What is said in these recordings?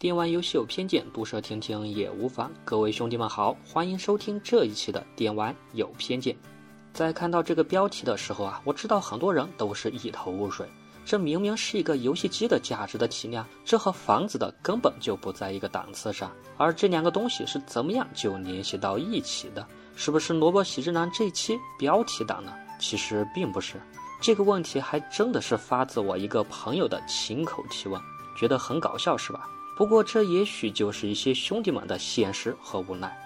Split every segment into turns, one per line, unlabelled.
电玩游戏有偏见，毒舌听听也无妨。各位兄弟们好，欢迎收听这一期的电玩有偏见。在看到这个标题的时候啊，我知道很多人都是一头雾水。这明明是一个游戏机的价值的体量，这和房子的根本就不在一个档次上。而这两个东西是怎么样就联系到一起的？是不是萝卜喜之郎这期标题党呢？其实并不是。这个问题还真的是发自我一个朋友的亲口提问，觉得很搞笑是吧？不过，这也许就是一些兄弟们的现实和无奈。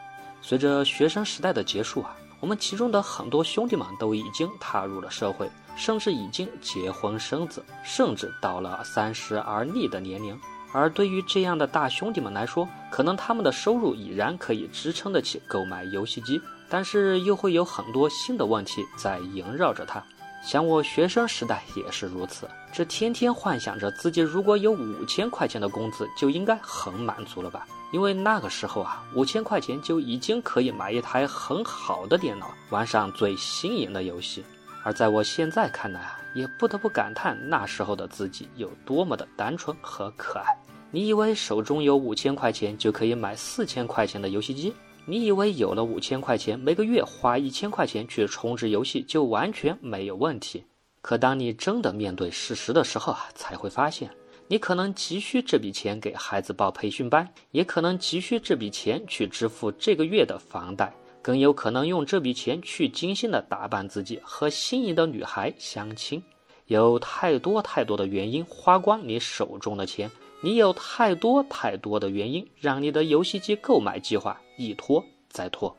随着学生时代的结束啊，我们其中的很多兄弟们都已经踏入了社会，甚至已经结婚生子，甚至到了三十而立的年龄。而对于这样的大兄弟们来说，可能他们的收入已然可以支撑得起购买游戏机，但是又会有很多新的问题在萦绕着他。想我学生时代也是如此，这天天幻想着自己如果有五千块钱的工资，就应该很满足了吧？因为那个时候啊，五千块钱就已经可以买一台很好的电脑，玩上最新颖的游戏。而在我现在看来啊，也不得不感叹那时候的自己有多么的单纯和可爱。你以为手中有五千块钱就可以买四千块钱的游戏机？你以为有了五千块钱，每个月花一千块钱去充值游戏就完全没有问题？可当你真的面对事实的时候啊，才会发现，你可能急需这笔钱给孩子报培训班，也可能急需这笔钱去支付这个月的房贷，更有可能用这笔钱去精心的打扮自己，和心仪的女孩相亲。有太多太多的原因花光你手中的钱。你有太多太多的原因，让你的游戏机购买计划一拖再拖。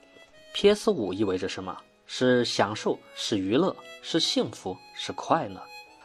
PS 五意味着什么？是享受，是娱乐，是幸福，是快乐。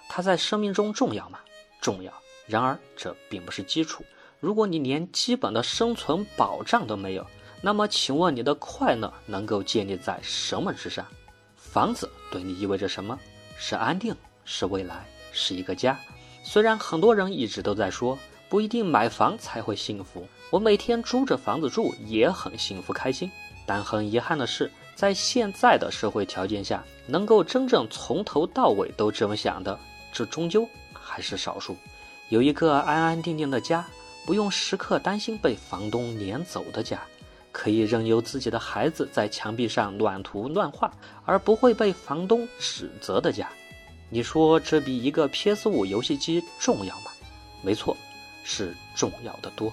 它在生命中重要吗？重要。然而，这并不是基础。如果你连基本的生存保障都没有，那么，请问你的快乐能够建立在什么之上？房子对你意味着什么？是安定，是未来，是一个家。虽然很多人一直都在说。不一定买房才会幸福，我每天租着房子住也很幸福开心。但很遗憾的是，在现在的社会条件下，能够真正从头到尾都这么想的，这终究还是少数。有一个安安定定的家，不用时刻担心被房东撵走的家，可以任由自己的孩子在墙壁上乱涂乱画，而不会被房东指责的家，你说这比一个 PS 五游戏机重要吗？没错。是重要的多。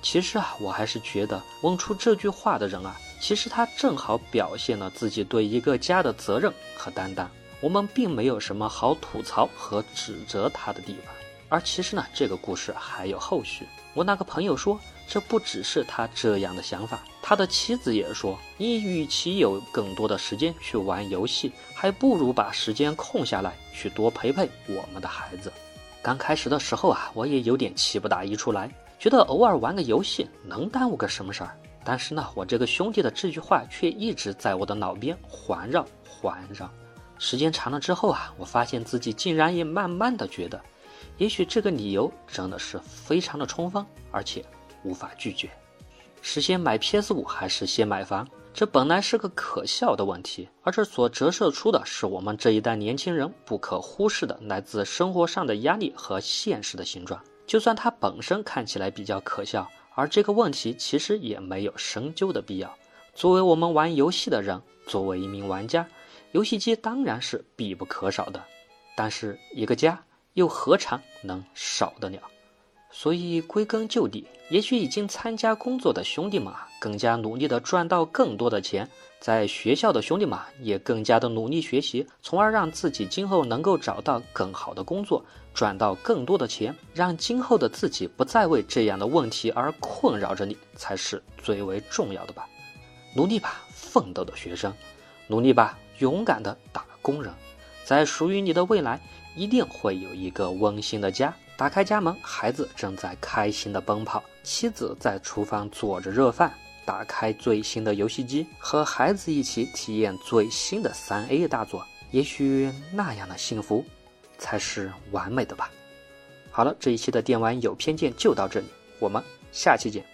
其实啊，我还是觉得问出这句话的人啊，其实他正好表现了自己对一个家的责任和担当。我们并没有什么好吐槽和指责他的地方。而其实呢，这个故事还有后续。我那个朋友说，这不只是他这样的想法，他的妻子也说，你与其有更多的时间去玩游戏，还不如把时间空下来去多陪陪我们的孩子。刚开始的时候啊，我也有点气不打一处来，觉得偶尔玩个游戏能耽误个什么事儿。但是呢，我这个兄弟的这句话却一直在我的脑边环绕环绕。时间长了之后啊，我发现自己竟然也慢慢的觉得，也许这个理由真的是非常的充分，而且无法拒绝。是先买 PS 五还是先买房？这本来是个可笑的问题，而这所折射出的是我们这一代年轻人不可忽视的来自生活上的压力和现实的形状。就算它本身看起来比较可笑，而这个问题其实也没有深究的必要。作为我们玩游戏的人，作为一名玩家，游戏机当然是必不可少的，但是一个家又何尝能少得了？所以归根究底，也许已经参加工作的兄弟们啊，更加努力的赚到更多的钱；在学校的兄弟们也更加的努力学习，从而让自己今后能够找到更好的工作，赚到更多的钱，让今后的自己不再为这样的问题而困扰着你，才是最为重要的吧。努力吧，奋斗的学生；努力吧，勇敢的打工人。在属于你的未来，一定会有一个温馨的家。打开家门，孩子正在开心的奔跑，妻子在厨房做着热饭。打开最新的游戏机，和孩子一起体验最新的三 A 大作。也许那样的幸福，才是完美的吧。好了，这一期的电玩有偏见就到这里，我们下期见。